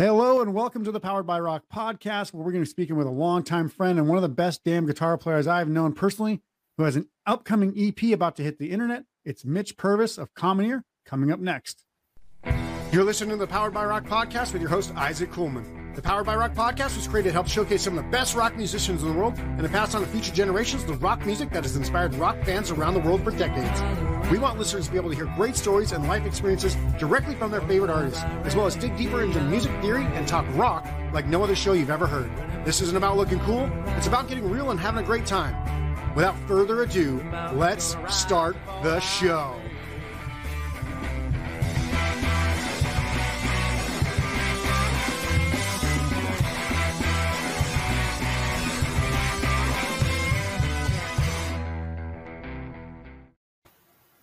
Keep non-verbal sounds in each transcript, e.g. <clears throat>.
Hello and welcome to the Powered by Rock podcast, where we're going to be speaking with a longtime friend and one of the best damn guitar players I've known personally, who has an upcoming EP about to hit the internet. It's Mitch Purvis of Commoneer coming up next. You're listening to the Powered by Rock podcast with your host, Isaac Coolman. The Powered by Rock podcast was created to help showcase some of the best rock musicians in the world and to pass on to future generations the rock music that has inspired rock fans around the world for decades. We want listeners to be able to hear great stories and life experiences directly from their favorite artists, as well as dig deeper into music theory and talk rock like no other show you've ever heard. This isn't about looking cool, it's about getting real and having a great time. Without further ado, let's start the show.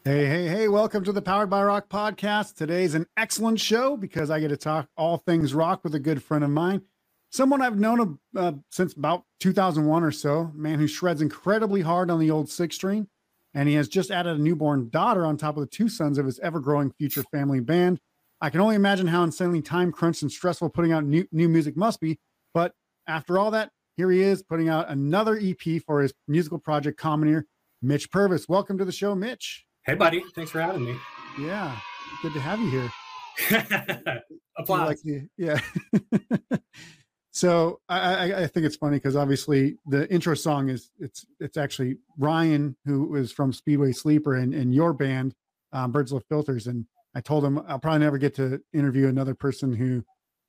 Hey, hey, hey, welcome to the Powered by Rock podcast. Today's an excellent show because I get to talk all things rock with a good friend of mine, someone I've known uh, since about 2001 or so, man who shreds incredibly hard on the old six string. And he has just added a newborn daughter on top of the two sons of his ever growing future family band. I can only imagine how insanely time crunched and stressful putting out new, new music must be. But after all that, here he is putting out another EP for his musical project, Commoneer. Mitch Purvis. Welcome to the show, Mitch. Hey, buddy. Thanks for having me. Yeah. Good to have you here. <laughs> Applause. Like the, yeah. <laughs> so I, I, I think it's funny because obviously the intro song is it's it's actually Ryan who is from Speedway Sleeper and, and your band, um, Birds Love Filters. And I told him I'll probably never get to interview another person who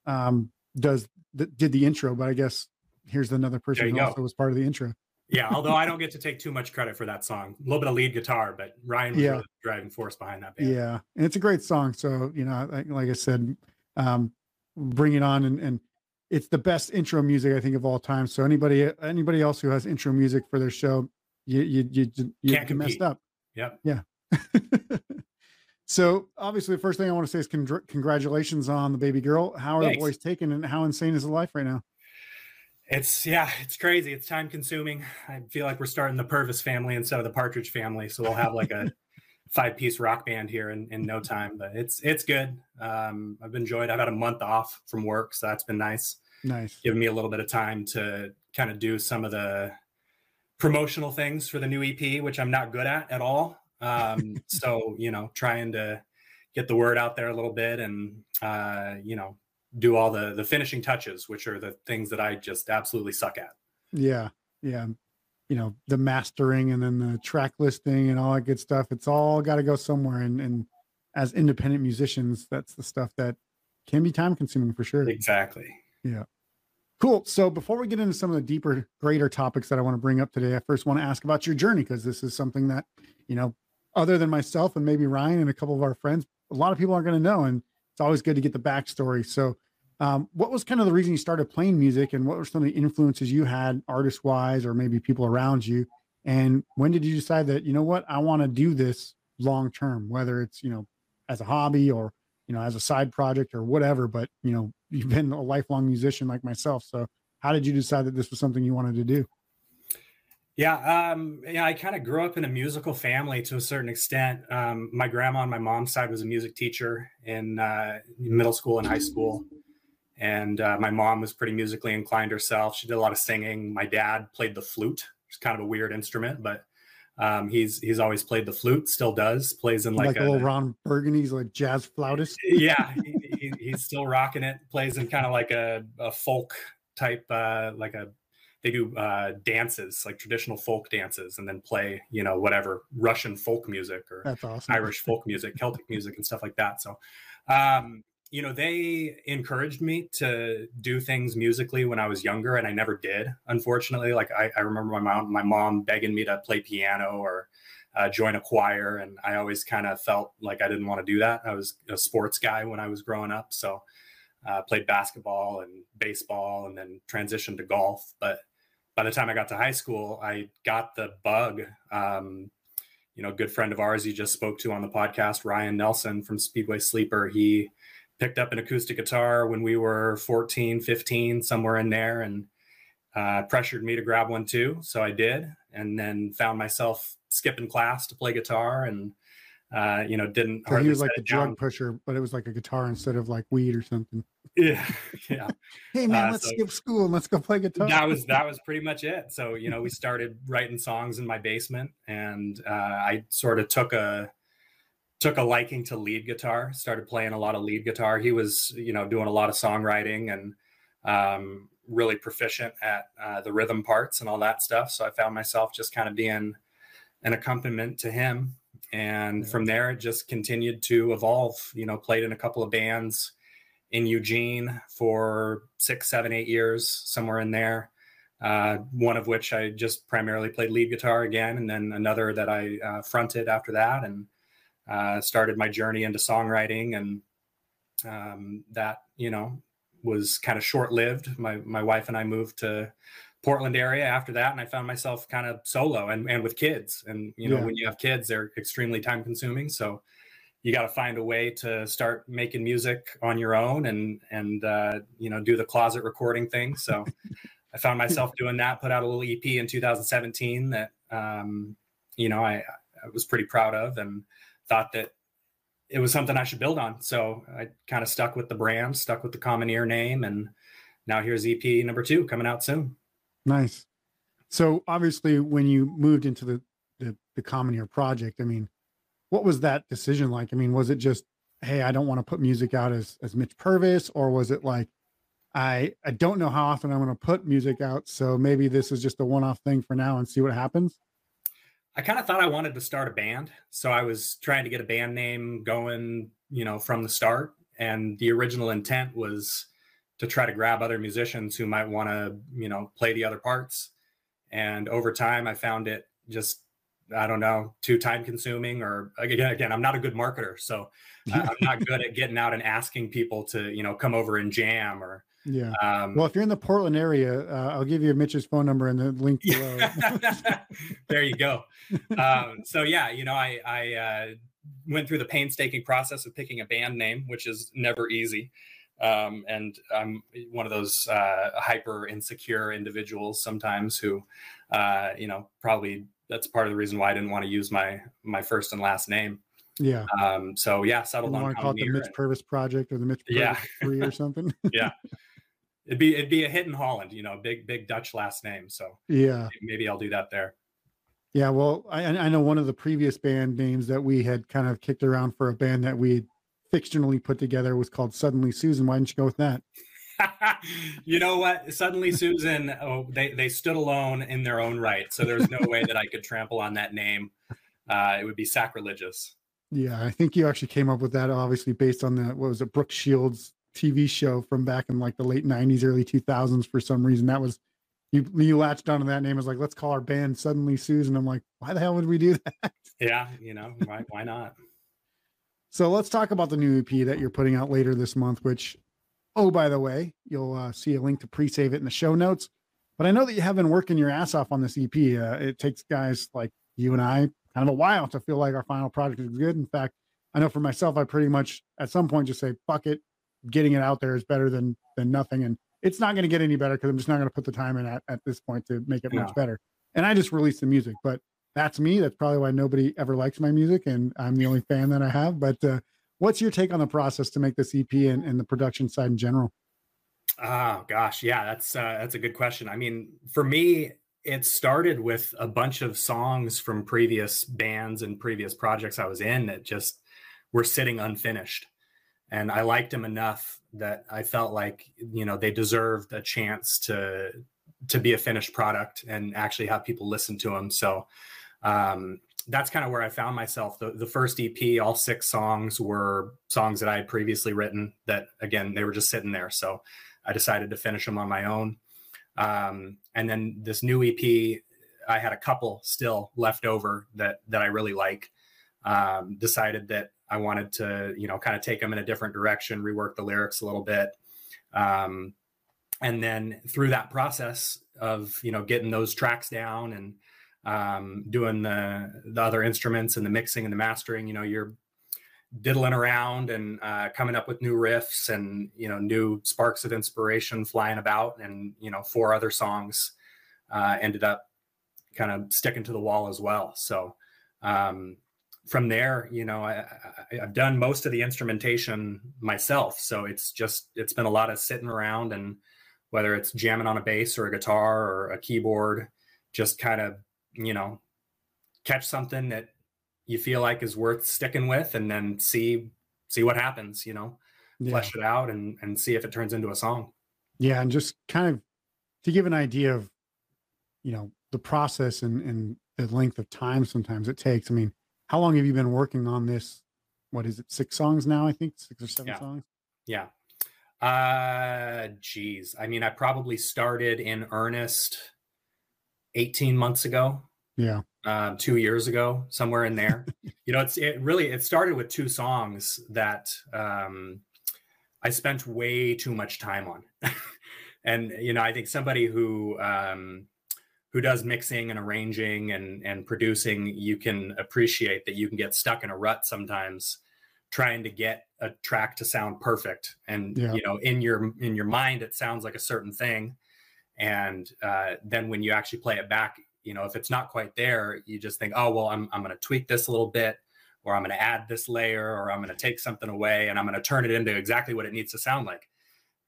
um, does th- did the intro, but I guess here's another person who go. also was part of the intro. Yeah, although I don't get to take too much credit for that song. A little bit of lead guitar, but Ryan was Yeah. really the driving force behind that band. Yeah, and it's a great song. So you know, like, like I said, um, bring it on, and and it's the best intro music I think of all time. So anybody anybody else who has intro music for their show, you you you you, you Can't messed up. Yep. Yeah. <laughs> so obviously, the first thing I want to say is congr- congratulations on the baby girl. How are Thanks. the boys taken, and how insane is the life right now? It's yeah, it's crazy. It's time consuming. I feel like we're starting the Purvis family instead of the Partridge family. So we'll have like a <laughs> five piece rock band here in, in no time. But it's it's good. Um, I've enjoyed. I've had a month off from work, so that's been nice. Nice. giving me a little bit of time to kind of do some of the promotional things for the new EP, which I'm not good at at all. Um, <laughs> so you know, trying to get the word out there a little bit, and uh, you know, do all the the finishing touches, which are the things that I just absolutely suck at. Yeah, yeah. You know, the mastering and then the track listing and all that good stuff. It's all got to go somewhere. And and as independent musicians, that's the stuff that can be time consuming for sure. Exactly. Yeah. Cool. So before we get into some of the deeper, greater topics that I want to bring up today, I first want to ask about your journey because this is something that, you know, other than myself and maybe Ryan and a couple of our friends, a lot of people aren't going to know. And it's always good to get the backstory. So, um, what was kind of the reason you started playing music and what were some of the influences you had artist wise or maybe people around you? And when did you decide that, you know what, I want to do this long term, whether it's, you know, as a hobby or, you know, as a side project or whatever, but, you know, <laughs> you've been a lifelong musician like myself. So how did you decide that this was something you wanted to do? Yeah, um, yeah, I kind of grew up in a musical family to a certain extent. Um, my grandma on my mom's side was a music teacher in uh, middle school and high school, and uh, my mom was pretty musically inclined herself. She did a lot of singing. My dad played the flute. It's kind of a weird instrument, but um, he's he's always played the flute. Still does. Plays in Like, like, a, a, little Ron Burgundy's like jazz flautist. <laughs> yeah, he, he, he's still rocking it. Plays in kind of like a, a folk type, uh, like a they do uh, dances, like traditional folk dances, and then play you know whatever Russian folk music or awesome. Irish folk <laughs> music, Celtic music, and stuff like that. So, um, you know, they encouraged me to do things musically when I was younger, and I never did. Unfortunately, like I, I remember my mom, my mom begging me to play piano or uh, join a choir, and I always kind of felt like I didn't want to do that. I was a sports guy when I was growing up, so uh, played basketball and baseball, and then transitioned to golf. But by the time I got to high school, I got the bug. Um, you know, a good friend of ours you just spoke to on the podcast, Ryan Nelson from Speedway Sleeper. He picked up an acoustic guitar when we were 14, 15, somewhere in there, and uh, pressured me to grab one too. So I did, and then found myself skipping class to play guitar and uh, you know, didn't So he was like the down. drug pusher, but it was like a guitar instead of like weed or something. Yeah, <laughs> yeah. hey man, uh, let's so skip school and let's go play guitar. That was that <laughs> was pretty much it. So you know, we started writing songs in my basement, and uh, I sort of took a took a liking to lead guitar. Started playing a lot of lead guitar. He was you know doing a lot of songwriting and um, really proficient at uh, the rhythm parts and all that stuff. So I found myself just kind of being an accompaniment to him and from there it just continued to evolve you know played in a couple of bands in eugene for six seven eight years somewhere in there uh, one of which i just primarily played lead guitar again and then another that i uh, fronted after that and uh, started my journey into songwriting. And um, that you know was kind of short lived my my wife and i moved to Portland area after that, and I found myself kind of solo and, and with kids. And you know, yeah. when you have kids, they're extremely time consuming. So you got to find a way to start making music on your own and and uh, you know do the closet recording thing. So <laughs> I found myself doing that. Put out a little EP in 2017 that um, you know I, I was pretty proud of and thought that it was something I should build on. So I kind of stuck with the brand, stuck with the Commoneer name, and now here's EP number two coming out soon. Nice. So obviously, when you moved into the the, the Commoneer project, I mean, what was that decision like? I mean, was it just, hey, I don't want to put music out as as Mitch Purvis, or was it like, I I don't know how often I'm going to put music out, so maybe this is just a one off thing for now and see what happens. I kind of thought I wanted to start a band, so I was trying to get a band name going, you know, from the start. And the original intent was to try to grab other musicians who might want to, you know, play the other parts. And over time, I found it just, I don't know, too time consuming. Or again, again, I'm not a good marketer, so I'm not <laughs> good at getting out and asking people to, you know, come over and jam or. Yeah. Um, well, if you're in the Portland area, uh, I'll give you Mitch's phone number and the link below. <laughs> there you go. Um, so yeah, you know, I I uh, went through the painstaking process of picking a band name, which is never easy. Um, and I'm one of those uh, hyper insecure individuals sometimes who, uh, you know, probably that's part of the reason why I didn't want to use my my first and last name. Yeah. Um, so yeah, settled on. Want to call it the Mitch Purvis Project or the Mitch Purvis yeah. Three or something? <laughs> yeah. It'd be it'd be a hit in Holland, you know, big big Dutch last name. So yeah, maybe I'll do that there. Yeah, well, I, I know one of the previous band names that we had kind of kicked around for a band that we fictionally put together was called Suddenly Susan. Why didn't you go with that? <laughs> you know what? Suddenly Susan, oh, they they stood alone in their own right. So there's no way that I could trample on that name. Uh, it would be sacrilegious. Yeah, I think you actually came up with that obviously based on the what was it, Brooke Shields TV show from back in like the late '90s, early 2000s. For some reason, that was you. You latched onto that name. Was like, let's call our band Suddenly Susan. I'm like, why the hell would we do <laughs> that? Yeah, you know, why why not? So let's talk about the new EP that you're putting out later this month, which, oh, by the way, you'll uh, see a link to pre save it in the show notes. But I know that you have been working your ass off on this EP. Uh, it takes guys like you and I kind of a while to feel like our final product is good. In fact, I know for myself, I pretty much at some point just say, fuck it, getting it out there is better than than nothing. And it's not going to get any better because I'm just not going to put the time in at, at this point to make it much better. And I just released the music, but that's me. That's probably why nobody ever likes my music, and I'm the only fan that I have. But uh, what's your take on the process to make this EP and, and the production side in general? Oh gosh, yeah, that's uh, that's a good question. I mean, for me, it started with a bunch of songs from previous bands and previous projects I was in that just were sitting unfinished, and I liked them enough that I felt like you know they deserved a chance to to be a finished product and actually have people listen to them. So um, that's kind of where I found myself. The, the first EP, all six songs were songs that I had previously written that, again, they were just sitting there. So I decided to finish them on my own. Um, and then this new EP, I had a couple still left over that, that I really like. Um, decided that I wanted to, you know, kind of take them in a different direction, rework the lyrics a little bit. Um, and then through that process of, you know, getting those tracks down and, um, doing the the other instruments and the mixing and the mastering. You know, you're diddling around and uh, coming up with new riffs and you know new sparks of inspiration flying about. And you know, four other songs uh, ended up kind of sticking to the wall as well. So um, from there, you know, I, have done most of the instrumentation myself. So it's just, it's been a lot of sitting around and whether it's jamming on a bass or a guitar or a keyboard, just kind of, you know, catch something that you feel like is worth sticking with and then see, see what happens, you know, yeah. flesh it out and, and see if it turns into a song. Yeah. And just kind of to give an idea of, you know, the process and, and the length of time sometimes it takes. I mean, how long have you been working on this? What is it? Six songs now, I think six or seven yeah. songs. Yeah. Uh, geez. I mean, I probably started in earnest 18 months ago. Yeah. Um, two years ago, somewhere in there. <laughs> you know, it's it really it started with two songs that um, I spent way too much time on, <laughs> and you know, I think somebody who um, who does mixing and arranging and and producing, you can appreciate that you can get stuck in a rut sometimes trying to get a track to sound perfect and yeah. you know in your in your mind it sounds like a certain thing and uh, then when you actually play it back you know if it's not quite there you just think oh well i'm, I'm going to tweak this a little bit or i'm going to add this layer or i'm going to take something away and i'm going to turn it into exactly what it needs to sound like.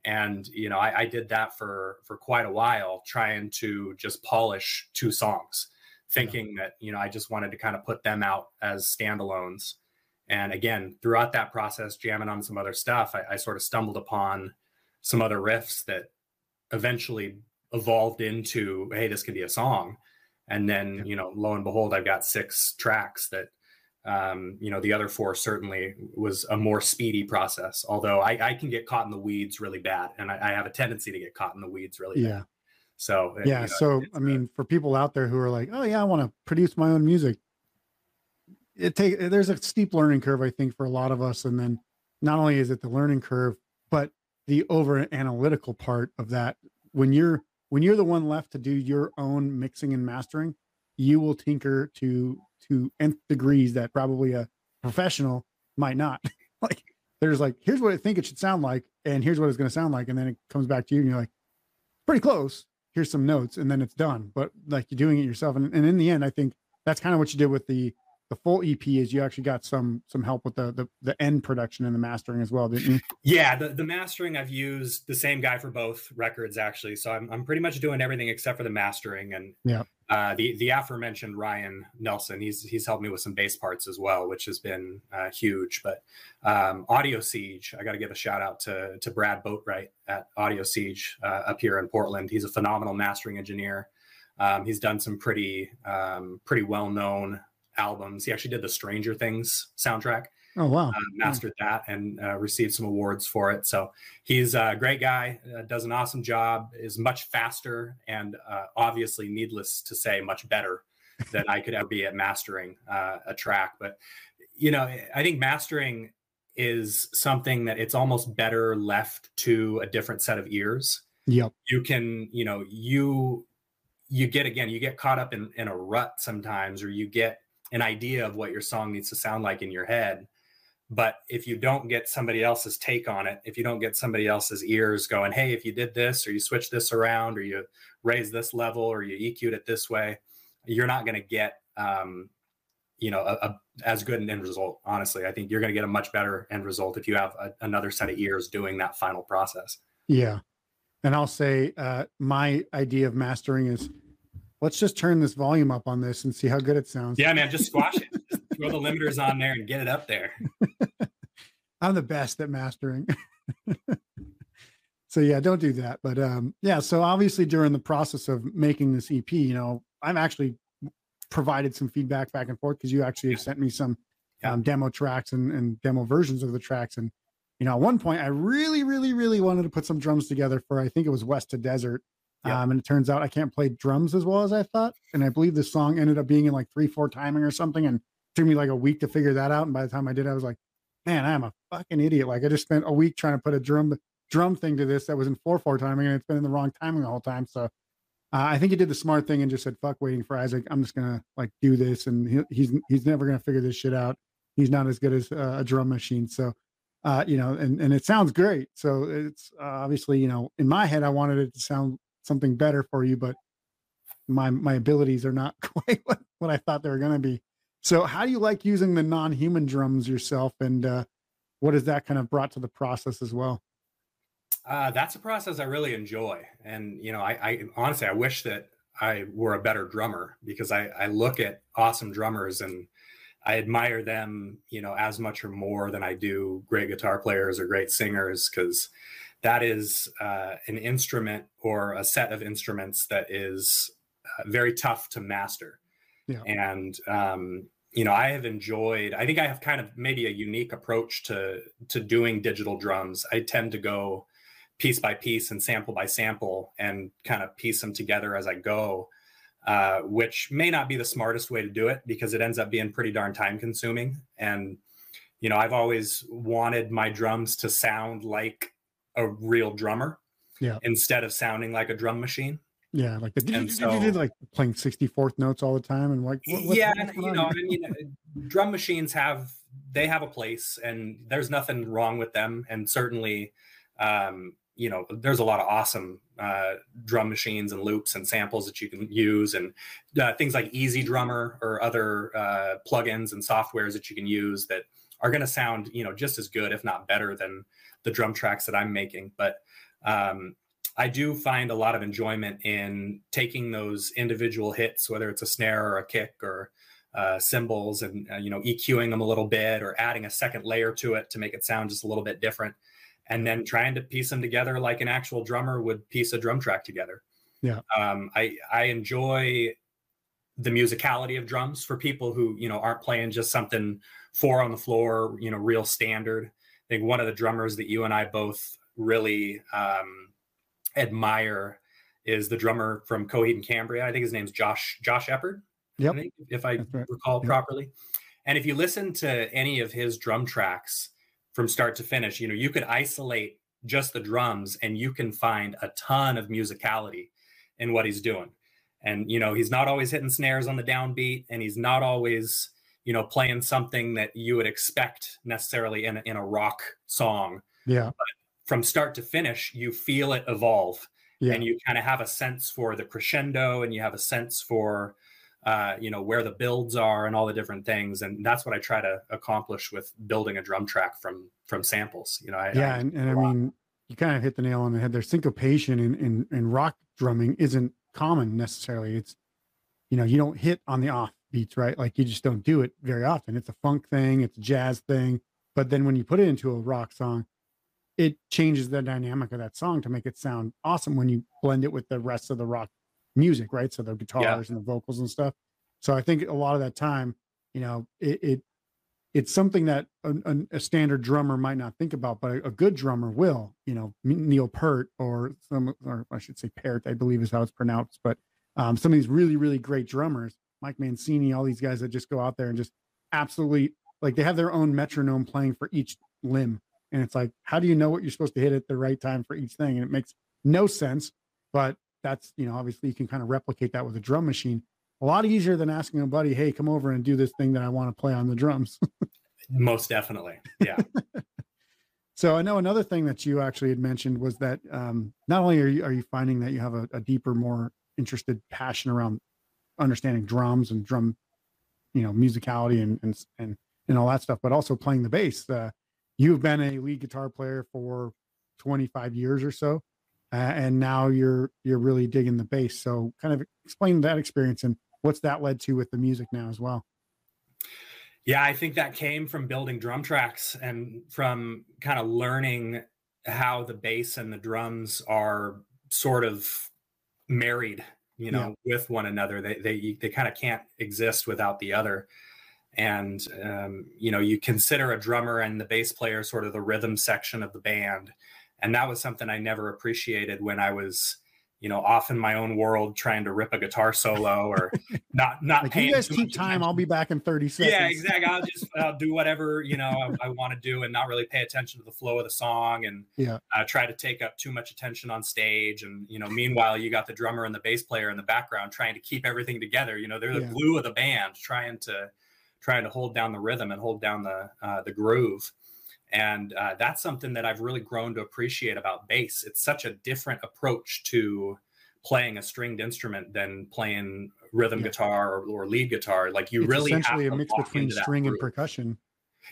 And you know I, I, did that for for quite a while trying to just polish two songs thinking yeah. that you know i just wanted to kind of put them out as standalones. And again throughout that process jamming on some other stuff I, I sort of stumbled upon some other riffs that eventually evolved into hey this could be a song and then you know lo and behold i've got six tracks that um, you know, the other four certainly was a more speedy process. Although I, I can get caught in the weeds really bad, and I, I, have a tendency to get caught in the weeds really yeah. bad. So uh, yeah, you know, so I mean, for people out there who are like, oh yeah, I want to produce my own music, it take there's a steep learning curve, I think, for a lot of us. And then not only is it the learning curve, but the over analytical part of that. When you're when you're the one left to do your own mixing and mastering, you will tinker to to nth degrees that probably a professional might not. <laughs> like there's like, here's what I think it should sound like, and here's what it's going to sound like, and then it comes back to you, and you're like, pretty close. Here's some notes, and then it's done. But like you're doing it yourself, and, and in the end, I think that's kind of what you did with the the full EP is you actually got some some help with the the, the end production and the mastering as well, didn't you? Yeah, the, the mastering I've used the same guy for both records actually, so I'm I'm pretty much doing everything except for the mastering and yeah. Uh, the the aforementioned Ryan Nelson, he's he's helped me with some bass parts as well, which has been uh, huge. But um, Audio Siege, I got to give a shout out to to Brad Boatwright at Audio Siege uh, up here in Portland. He's a phenomenal mastering engineer. Um, he's done some pretty um, pretty well known albums. He actually did the Stranger Things soundtrack. Oh wow! Uh, mastered that and uh, received some awards for it. So he's a great guy. Uh, does an awesome job. Is much faster and uh, obviously, needless to say, much better than I could ever be at mastering uh, a track. But you know, I think mastering is something that it's almost better left to a different set of ears. Yep. You can, you know, you you get again, you get caught up in in a rut sometimes, or you get an idea of what your song needs to sound like in your head. But if you don't get somebody else's take on it, if you don't get somebody else's ears going, hey, if you did this or you switch this around or you raise this level or you EQ'd it this way, you're not going to get, um, you know, a, a, as good an end result. Honestly, I think you're going to get a much better end result if you have a, another set of ears doing that final process. Yeah, and I'll say uh, my idea of mastering is let's just turn this volume up on this and see how good it sounds. Yeah, man, just squash it. Just throw the limiters on there and get it up there. <laughs> I'm the best at mastering. <laughs> so yeah, don't do that. But um, yeah, so obviously during the process of making this EP, you know, I've actually provided some feedback back and forth because you actually have sent me some yeah. um, demo tracks and, and demo versions of the tracks. And you know, at one point, I really, really, really wanted to put some drums together for I think it was West to Desert um, and it turns out I can't play drums as well as I thought. And I believe the song ended up being in like three, four timing or something. And took me like a week to figure that out. And by the time I did, I was like, man, I am a fucking idiot. Like I just spent a week trying to put a drum drum thing to this that was in four four timing and it's been in the wrong timing the whole time. So uh, I think he did the smart thing and just said, fuck waiting for Isaac. I'm just gonna like do this. And he, he's he's never gonna figure this shit out. He's not as good as uh, a drum machine. So uh, you know, and, and it sounds great. So it's uh, obviously, you know, in my head, I wanted it to sound something better for you, but my my abilities are not <laughs> quite what, what I thought they were going to be. So, how do you like using the non-human drums yourself, and uh, what has that kind of brought to the process as well? Uh, that's a process I really enjoy, and you know, I, I honestly I wish that I were a better drummer because I, I look at awesome drummers and I admire them, you know, as much or more than I do great guitar players or great singers because that is uh, an instrument or a set of instruments that is uh, very tough to master. Yeah. And um, you know, I have enjoyed. I think I have kind of maybe a unique approach to to doing digital drums. I tend to go piece by piece and sample by sample and kind of piece them together as I go, uh, which may not be the smartest way to do it because it ends up being pretty darn time consuming. And, you know, I've always wanted my drums to sound like a real drummer yeah. instead of sounding like a drum machine. Yeah, like the did, so, you did like playing 64th notes all the time and like what, yeah, and, you know, I mean, drum machines have they have a place and there's nothing wrong with them and certainly um, you know, there's a lot of awesome uh, drum machines and loops and samples that you can use, and uh, things like EZdrummer or other uh, plugins and softwares that you can use that are going to sound, you know, just as good, if not better, than the drum tracks that I'm making. But um, I do find a lot of enjoyment in taking those individual hits, whether it's a snare or a kick or uh, cymbals, and uh, you know, EQing them a little bit or adding a second layer to it to make it sound just a little bit different and then trying to piece them together like an actual drummer would piece a drum track together. Yeah. Um, I I enjoy the musicality of drums for people who you know aren't playing just something four on the floor, you know, real standard. I think one of the drummers that you and I both really um, admire is the drummer from Coheed and Cambria. I think his name's Josh Josh Eppard. Yep. I think, if I right. recall yep. properly. And if you listen to any of his drum tracks, from start to finish. You know, you could isolate just the drums and you can find a ton of musicality in what he's doing. And, you know, he's not always hitting snares on the downbeat and he's not always, you know, playing something that you would expect necessarily in a, in a rock song. Yeah. But from start to finish, you feel it evolve yeah. and you kind of have a sense for the crescendo and you have a sense for, uh, you know where the builds are and all the different things and that's what i try to accomplish with building a drum track from from samples you know I, yeah I, and, and i mean you kind of hit the nail on the head there's syncopation in, in in rock drumming isn't common necessarily it's you know you don't hit on the off beats right like you just don't do it very often it's a funk thing it's a jazz thing but then when you put it into a rock song it changes the dynamic of that song to make it sound awesome when you blend it with the rest of the rock music, right? So the guitars yeah. and the vocals and stuff. So I think a lot of that time, you know, it, it it's something that a, a, standard drummer might not think about, but a, a, good drummer will. You know, Neil Peart or some, or I should say Peart, I believe is how it's pronounced. But um, some of these really, really great drummers, Mike Mangini, all these guys that just go out there and just absolutely like they have their own metronome playing for each limb, and it's like, how do you know what you're supposed to hit at the right time for each thing? And it makes no sense, but that's you know obviously you can kind of replicate that with a drum machine. A lot easier than asking a buddy hey come over and do this thing that i want to play on the drums. <laughs> Most definitely yeah. <laughs> So i know another thing that you actually had mentioned was that um, not only are you are you finding that you have a, a deeper more interested passion around understanding drums and drum you know musicality and and and, and all that stuff but also playing the bass uh, you've been a lead guitar player for 25 years or so uh, and now you're you're really digging the bass. So, kind of explain that experience and what's that led to with the music now as well. Yeah, I think that came from building drum tracks and from kind of learning how the bass and the drums are sort of married, you know, yeah. with one another. They they they kind of can't exist without the other. And um, you know, you consider a drummer and the bass player sort of the rhythm section of the band and that was something I never appreciated when I was you know off in my own world trying to rip a guitar solo or <laughs> not not like paying you guys keep time attention. i'll be back in 30 seconds. yeah exactly. I'll just <laughs> I'll do whatever you know i, I want to do and not really pay attention to the flow of the song and yeah. uh, try to take up too much attention on stage. And you know meanwhile you got the drummer and the bass player in the background trying to keep everything together. You know they're the yeah. glue of the band trying to trying to hold down the rhythm and hold down the uh, the groove and uh, that's something that I've really grown to appreciate about bass. It's such a different approach to playing a stringed instrument than playing rhythm Yeah. guitar or, or lead guitar. Like you it's really have essentially a mix between string and percussion.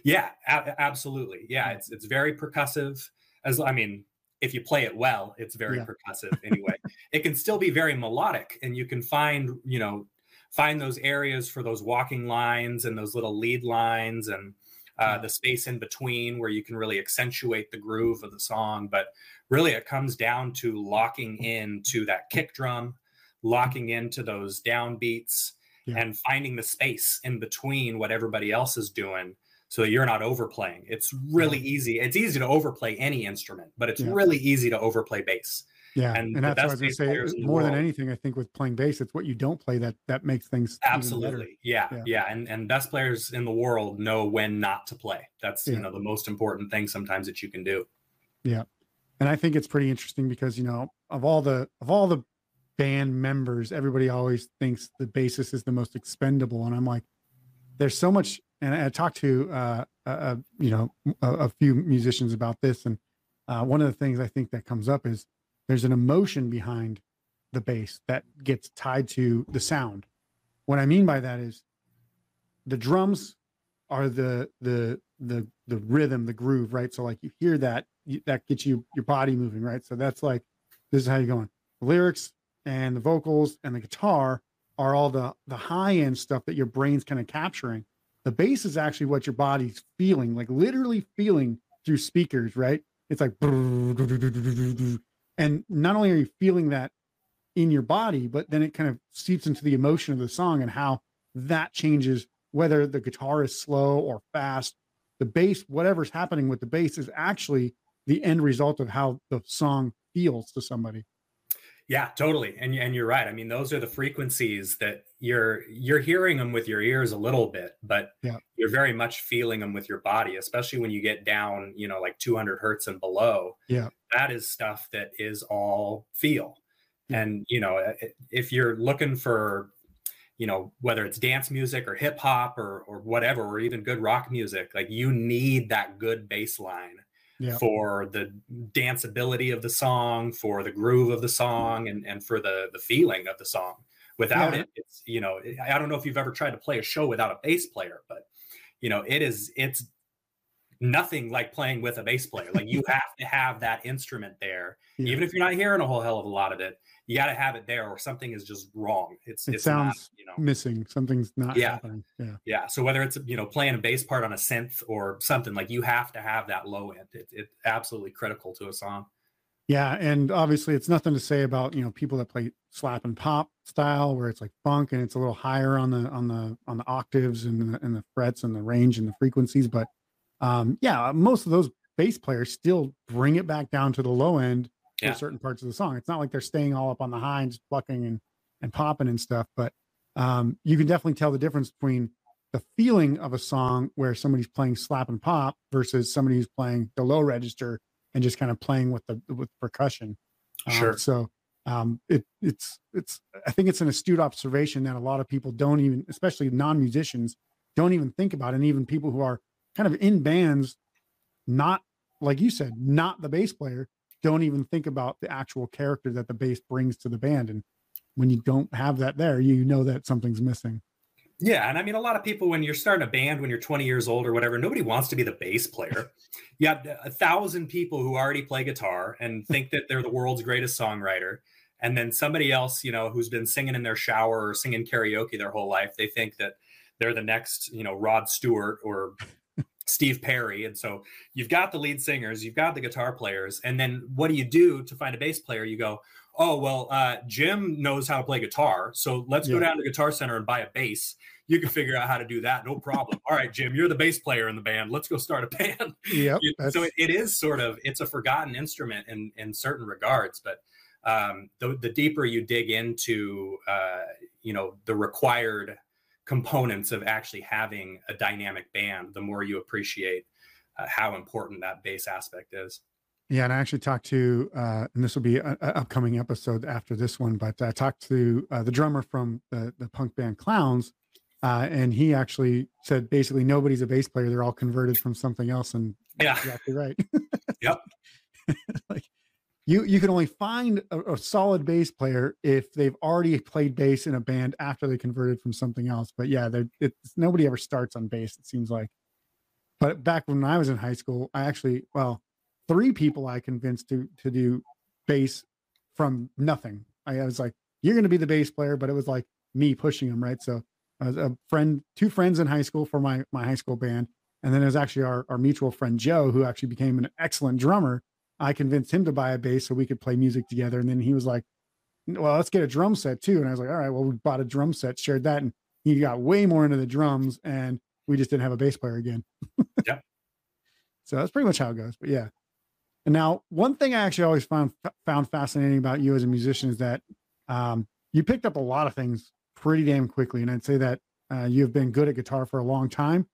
Yeah, a- absolutely. Yeah, Yeah. it's it's very percussive. As I mean, if you play it well, it's very Yeah. percussive anyway. <laughs> it can still be very melodic, and you can find you know find those areas for those walking lines and those little lead lines and uh, the space in between where you can really accentuate the groove of the song. But really, it comes down to locking in to that kick drum, locking into those downbeats, Yeah. and finding the space in between what everybody else is doing so that you're not overplaying. It's really easy. It's easy to overplay any instrument, but it's Yeah. really easy to overplay bass. Yeah, And and, that's what I was going to say. players in the More than world- anything, I think with playing bass, it's what you don't play that that makes things. Absolutely. Yeah, Yeah. yeah. And and best players in the world know when not to play. That's Yeah. you know the most important thing sometimes that you can do. Yeah, and I think it's pretty interesting because you know of all the of all the band members, everybody always thinks the bassist is the most expendable, and I'm like, there's so much. And I talked to uh, you know a, a few musicians about this, and uh, one of the things I think that comes up is there's an emotion behind the bass that gets tied to the sound. What I mean by that is the drums are the the the the rhythm, the groove, right? So like you hear that, you, that gets you your body moving, right? So that's like this is how you're going. The lyrics and the vocals and the guitar are all the the high end stuff that your brain's kind of capturing. The bass is actually what your body's feeling, like literally feeling through speakers, right? It's like and not only are you feeling that in your body, but then it kind of seeps into the emotion of the song and how that changes whether the guitar is slow or fast. The bass, whatever's happening with the bass, is actually the end result of how the song feels to somebody. Yeah, totally. And and you're right. I mean, those are the frequencies that you're you're hearing them with your ears a little bit, but Yeah. you're very much feeling them with your body, especially when you get down, you know, like 200 hertz and below. Yeah. That is stuff that is all feel. Hmm. And you know, if you're looking for you know whether it's dance music or hip hop or or whatever or even good rock music like you need that good bass line Yeah. for the danceability of the song, for the groove of the hmm. song, and and for the the feeling of the song. Without Yeah. it, it's you know I I don't know if you've ever tried to play a show without a bass player, but you know it is it's nothing like playing with a bass player. Like you <laughs> have to have that instrument there, Yeah. even if you're not hearing a whole hell of a lot of it. You got to have it there, or something is just wrong. It's It it's not, sounds you know Missing something's not Yeah. happening. Yeah. yeah. So whether it's you know playing a bass part on a synth or something like you have to have that low end. It, it's absolutely critical to a song. Yeah, and obviously it's nothing to say about you know people that play slap and pop style where it's like funk and it's a little higher on the on the on the octaves and the, and the frets and the range and the frequencies, but um yeah, most of those bass players still bring it back down to the low end Yeah. for certain parts of the song. It's not like they're staying all up on the high and just plucking and and popping and stuff, but um you can definitely tell the difference between the feeling of a song where somebody's playing slap and pop versus somebody who's playing the low register and just kind of playing with the with percussion. Um, Sure. so um, it it's it's I think it's an astute observation that a lot of people don't even, especially non musicians, don't even think about, and even people who are kind of in bands, not like you said, not the bass player, don't even think about the actual character that the bass brings to the band. And when you don't have that there, you know that something's missing. Yeah, and I mean, a lot of people when you're starting a band when you're 20 years old or whatever, nobody wants to be the bass player. you have a thousand people who already play guitar and think that they're the world's greatest songwriter, and then somebody else, you know, who's been singing in their shower or singing karaoke their whole life, they think that they're the next, you know, Rod Stewart or Steve Perry. And so you've got the lead singers, you've got the guitar players, and then what do you do to find a bass player? You go, oh well uh, jim knows how to play guitar so let's go down to guitar center and buy a bass you can figure out how to do that no problem all right jim you're the bass player in the band let's go start a <laughs> band Yep. So it, it is sort of it's a forgotten instrument in in certain regards but um, the, the deeper you dig into uh, you know the required components of actually having a dynamic band the more you appreciate uh, how important that bass aspect is Yeah, and I actually talked to, uh, and this will be an upcoming episode after this one, but I talked to uh, the drummer from the, the punk band Clowns, uh, and he actually said basically nobody's a bass player; they're all converted from something else, and yeah exactly right. Yep. <laughs> like you you can only find a, a, solid bass player if they've already played bass in a band after they converted from something else. But yeah, it's nobody ever starts on bass. It seems like. But back when I was in high school, I actually well, three people I convinced to to do bass from nothing. I, I was like, "You're going to be the bass player," but it was like me pushing them, right? So a friend, two friends in high school for my my high school band, and then it was actually our our mutual friend Joe who actually became an excellent drummer. I convinced him to buy a bass so we could play music together, and then he was like, "Well, let's get a drum set too." And I was like, "All right, well, we bought a drum set, shared that, and he got way more into the drums, and we just didn't have a bass player again." <laughs> yeah. So that's pretty much how it goes. But yeah. And now, one thing I actually always found found fascinating about you as a musician is that um, you picked up a lot of things pretty damn quickly. And I'd say that uh, you've been good at guitar for a long time.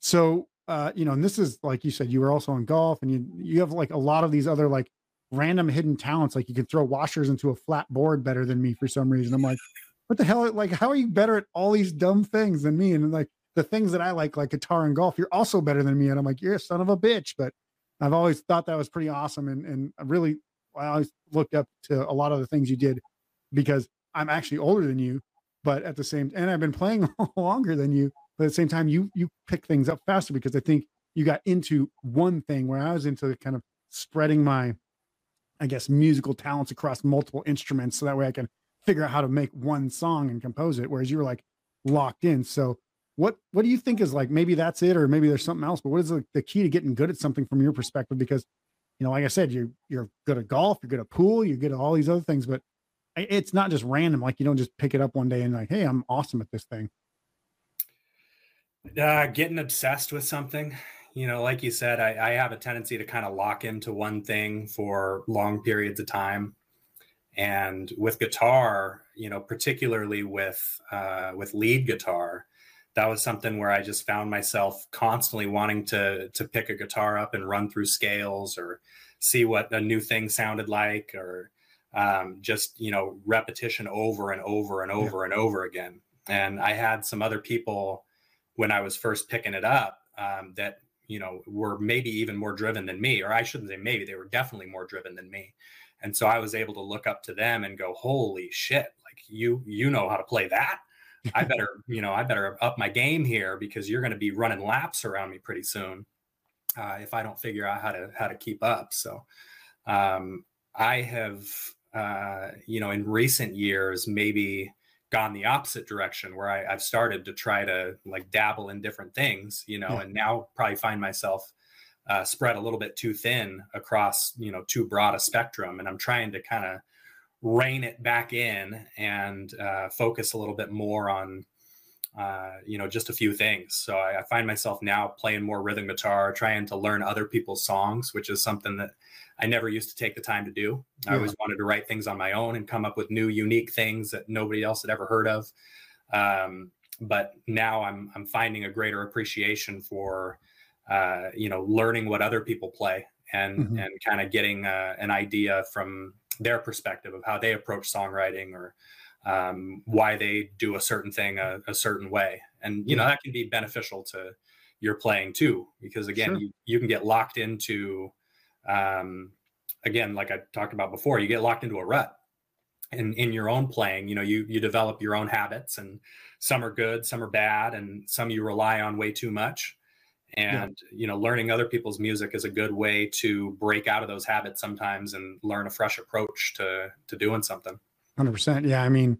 So, uh, you know, and this is like you said, you were also in golf and you, you have like a lot of these other like random hidden talents. Like you can throw washers into a flat board better than me for some reason. I'm like, what the hell? Like, how are you better at all these dumb things than me? And like the things that I like, like guitar and golf, you're also better than me. And I'm like, you're a son of a bitch. But I've always thought that was pretty awesome. And, and I really, I always looked up to a lot of the things you did because I'm actually older than you but at the same and I've been playing <laughs> longer than you, but at the same time you you pick things up faster because I think you got into one thing where I was into kind of spreading my I guess musical talents across multiple instruments so that way I can figure out how to make one song and compose it whereas you were like locked in. So what what do you think is like maybe that's it or maybe there's something else but what is the, the key to getting good at something from your perspective because you know like i said you're you're good at golf you're good at pool you're good at all these other things but it's not just random. Like you don't just pick it up one day and like, hey, I'm awesome at this thing. Uh, getting obsessed with something, you know, like you said, I, I have a tendency to kind of lock into one thing for long periods of time. And with guitar, you know, particularly with uh, with lead guitar, that was something where I just found myself constantly wanting to to pick a guitar up and run through scales or see what a new thing sounded like or um, just you know repetition over and over and over yeah. and over again. And I had some other people when I was first picking it up um, that you know were maybe even more driven than me, or I shouldn't say maybe they were definitely more driven than me. And so I was able to look up to them and go, "Holy shit! Like you you know how to play that." I <laughs> better, you know, I better up my game here because you're going to be running laps around me pretty soon uh, if I don't figure out how to how to keep up. So um, I have uh, you know, in recent years, maybe gone the opposite direction where I, have started to try to like dabble in different things, you know, yeah. and now probably find myself uh, spread a little bit too thin across, you know, too broad a spectrum. And I'm trying to kind of rein it back in and uh, focus a little bit more on, uh, you know, just a few things. So I, I, find myself now playing more rhythm guitar, trying to learn other people's songs, which is something that I never used to take the time to do. Yeah. I always wanted to write things on my own and come up with new, unique things that nobody else had ever heard of. Um, but now I'm I'm finding a greater appreciation for uh, you know learning what other people play and mm-hmm. and kind of getting uh, an idea from their perspective of how they approach songwriting or um, why they do a certain thing a, a certain way. And you know that can be beneficial to your playing too, because again, sure. you, you can get locked into um, again, like I talked about before, you get locked into a rut. And in your own playing, you know, you you develop your own habits, and some are good, some are bad, and some you rely on way too much. And yeah. you know, learning other people's music is a good way to break out of those habits sometimes and learn a fresh approach to to doing something. Hundred percent. Yeah, I mean,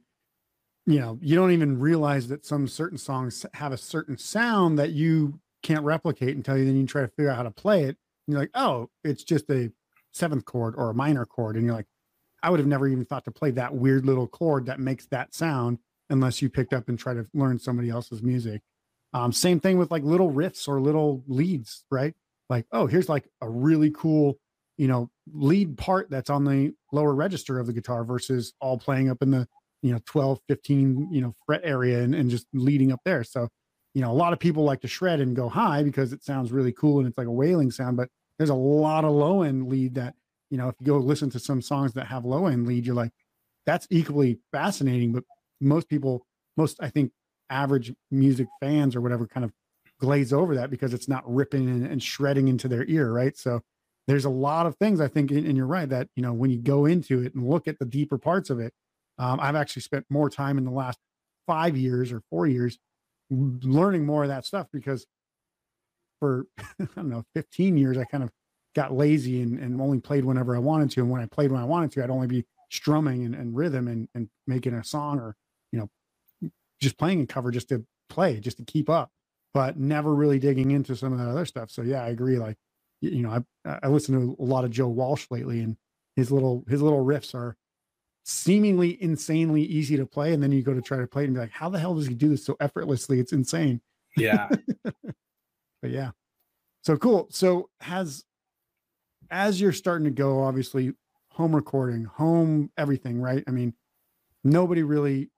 you know, you don't even realize that some certain songs have a certain sound that you can't replicate until you then you try to figure out how to play it you're like, oh, it's just a seventh chord or a minor chord. And you're like, I would have never even thought to play that weird little chord that makes that sound unless you picked up and try to learn somebody else's music. Um, same thing with like little riffs or little leads, right? Like, oh, here's like a really cool, you know, lead part that's on the lower register of the guitar versus all playing up in the, you know, 12, 15, you know, fret area and, and just leading up there. So, you know, a lot of people like to shred and go high because it sounds really cool and it's like a wailing sound, but there's a lot of low end lead that you know if you go listen to some songs that have low end lead you're like that's equally fascinating but most people most i think average music fans or whatever kind of glaze over that because it's not ripping and, and shredding into their ear right? So there's a lot of things I think, and you're right that you know when you go into it and look at the deeper parts of it, um, I've actually spent more time in the last five years or four years learning more of that stuff because for <laughs> I don't know 15 years I kind of got lazy and, and only played whenever I wanted to, and when I played when I wanted to, I'd only be strumming and, and rhythm and, and making a song or you know just playing a cover just to play just to keep up but never really digging into some of that other stuff so yeah i agree like you know, I I listen to a lot of Joe Walsh lately, and his little his little riffs are seemingly insanely easy to play, and then you go to try to play it and be like, how the hell does he do this so effortlessly? It's insane. Yeah. <laughs> but yeah, so cool. So has as you're starting to go, obviously, home recording, home everything, right? I mean, nobody really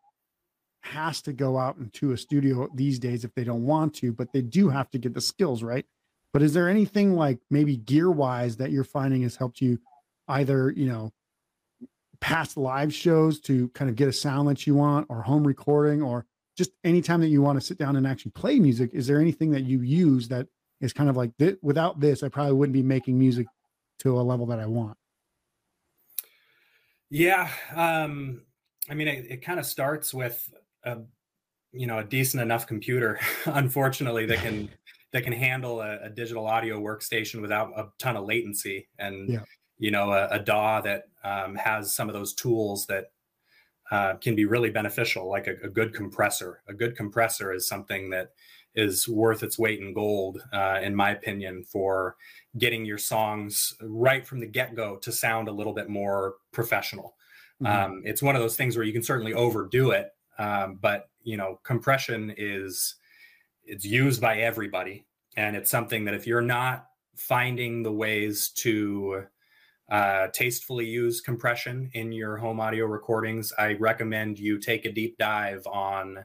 has to go out into a studio these days if they don't want to, but they do have to get the skills, right? But is there anything like maybe gear wise that you're finding has helped you either, you know, past live shows to kind of get a sound that you want or home recording or just anytime that you want to sit down and actually play music? Is there anything that you use that is kind of like th- without this, I probably wouldn't be making music to a level that I want? Yeah. Um, I mean, it, it kind of starts with a, you know, a decent enough computer, <laughs> unfortunately, that can <laughs> that can handle a, a, digital audio workstation without a ton of latency and yeah. you know a, a DAW that um, has some of those tools that uh, can be really beneficial, like a, a, good compressor. A good compressor is something that is worth its weight in gold, uh, in my opinion, for getting your songs right from the get go to sound a little bit more professional. Mm-hmm. Um, it's one of those things where you can certainly overdo it, um, but you know, compression is it's used by everybody and it's something that if you're not finding the ways to uh, tastefully use compression in your home audio recordings i recommend you take a deep dive on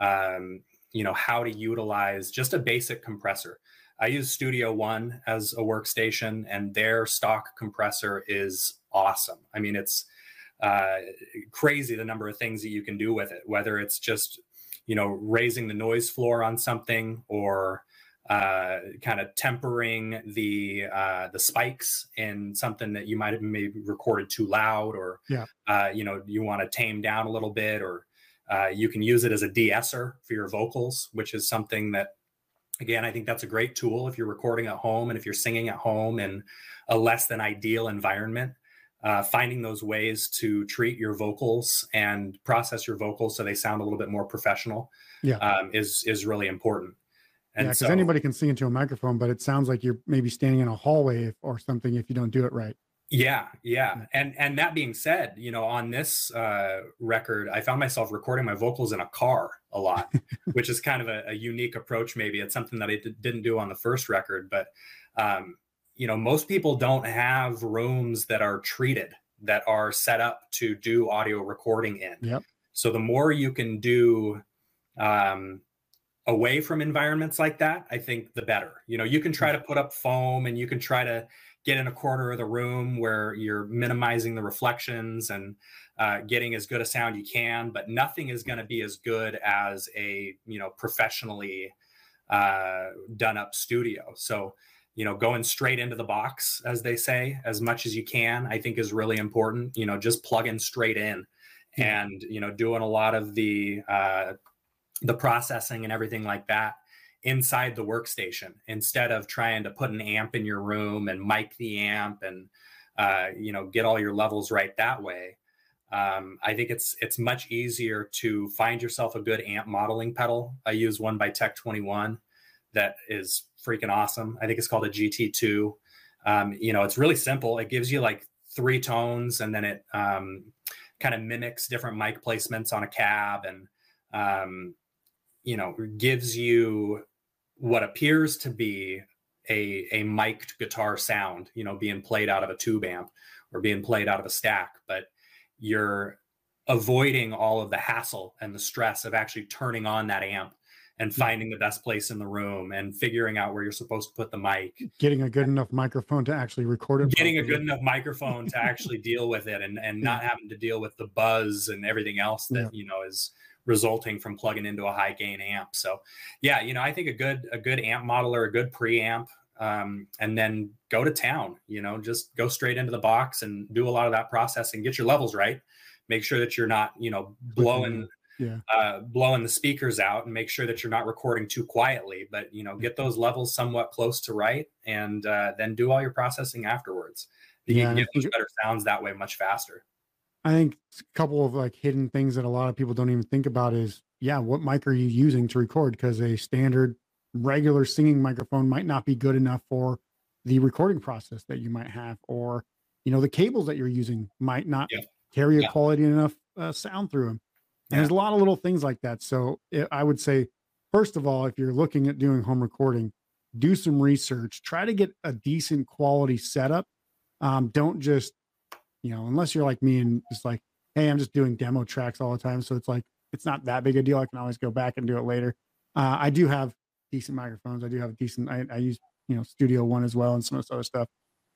um, you know how to utilize just a basic compressor. I use studio one as a workstation and their stock compressor is awesome. I mean it's uh, crazy the number of things that you can do with it whether it's just you know raising the noise floor on something or uh, kind of tempering the uh, the spikes in something that you might have maybe recorded too loud or yeah. uh, you know you want to tame down a little bit or uh, you can use it as a de-esser for your vocals which is something that again i think that's a great tool if you're recording at home and if you're singing at home in a less than ideal environment uh, finding those ways to treat your vocals and process your vocals so they sound a little bit more professional yeah. um, is is really important. And yeah, because so, anybody can sing into a microphone, but it sounds like you're maybe standing in a hallway if, or something if you don't do it right. Yeah, yeah, and and that being said, you know, on this uh, record, I found myself recording my vocals in a car a lot, <laughs> which is kind of a, a, unique approach. Maybe it's something that I d- didn't do on the first record, but um, you know most people don't have rooms that are treated that are set up to do audio recording in yep. so the more you can do um, away from environments like that i think the better. You know you can try to put up foam and you can try to get in a corner of the room where you're minimizing the reflections and uh, getting as good a sound you can but nothing is going to be as good as a you know professionally uh, done up studio. So you know going straight into the box as they say as much as you can i think is really important. You know just plugging straight in and you know doing a lot of the uh, the processing and everything like that inside the workstation instead of trying to put an amp in your room and mic the amp and uh, you know get all your levels right that way um, i think it's it's much easier to find yourself a good amp modeling pedal i use one by tech 21 that is freaking awesome. I think it's called a GT2. Um, you know, it's really simple. It gives you like three tones and then it um, kind of mimics different mic placements on a cab and, um, you know, gives you what appears to be a, a mic'd guitar sound, you know, being played out of a tube amp or being played out of a stack, but you're avoiding all of the hassle and the stress of actually turning on that amp and hmm. finding the best place in the room and figuring out where you're supposed to put the mic getting a good enough microphone to actually record it getting properly. a good enough microphone to actually <laughs> deal with it and and not having to deal with the buzz and everything else that yeah. you know is resulting from plugging into a high gain amp so yeah you know i think a good a good amp modeler a good preamp um, and then go to town. You know, just go straight into the box and do a lot of that processing. Get your levels right. Make sure that you're not, you know, blowing yeah. uh, blowing the speakers out and make sure that you're not recording too quietly. But you know, get those levels somewhat close to right, and uh, then do all your processing afterwards. You Yeah, can get those better sounds that way much faster. I think a couple of like hidden things that a lot of people don't even think about is yeah, what mic are you using to record? Because a standard regular singing microphone might not be good enough for the recording process that you might have, or you know, the cables that you're using might not Yeah. carry a Yeah. quality enough uh, sound through them. And Yeah. there's a lot of little things like that. So it, I would say, first of all, if you're looking at doing home recording, do some research. Try to get a decent quality setup. Um, don't just, you know, unless you're like me and just like, hey, I'm just doing demo tracks all the time. So it's like, it's not that big a deal. I can always go back and do it later. Uh, I do have decent microphones. I do have a decent, I, I use, you know, Studio One as well and some of this other stuff.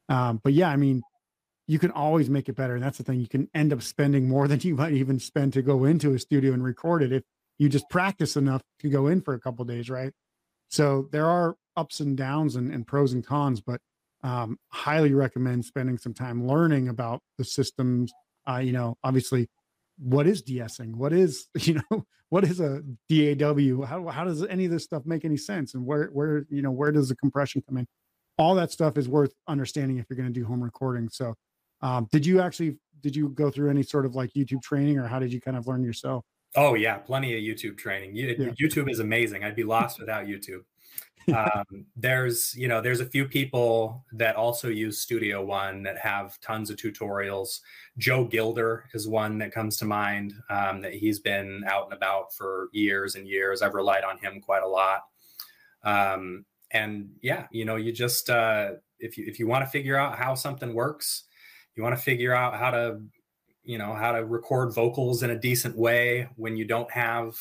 Um, but yeah, I mean, you can always make it better. And that's the thing. You can end up spending more <laughs> than you might even spend to go into a studio and record it if you just practice enough to go in for a couple days, right? So there are ups and downs and, and pros and cons, but um, highly recommend spending some time learning about the systems. Uh, you know, obviously, what is de-essing? What is <laughs> you know what is a DAW? How how does any of this stuff make any sense? And where where you know where does the compression come in? All that stuff is worth understanding if you're going to do home recording. So, um, did you actually did you go through any sort of like YouTube training, or how did you kind of learn yourself? Oh yeah, plenty of YouTube training. You, Yeah. YouTube is amazing. I'd be lost without YouTube. Um, there's you know there's a few people that also use Studio One that have tons of tutorials. Joe Gilder is one that comes to mind. Um, that he's been out and about for years and years. I've relied on him quite a lot. Um, and yeah, you know, you just uh, if you if you want to figure out how something works, you want to figure out how to you know how to record vocals in a decent way when you don't have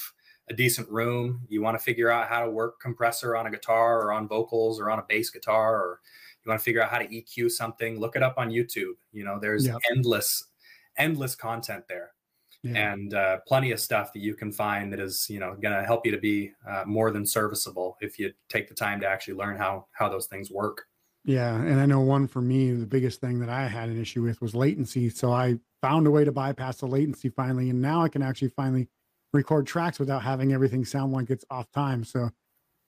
a decent room. You want to figure out how to work compressor on a guitar or on vocals or on a bass guitar or you want to figure out how to eq something look it up on youtube. You know there's endless endless content there. Yeah. and uh, plenty of stuff that you can find that is you know going to help you to be uh, more than serviceable if you take the time to actually learn how how those things work. Yeah, and I know one for me, the biggest thing that I had an issue with was latency. So I found a way to bypass the latency finally, and now I can actually finally record tracks without having everything sound like it's off time. So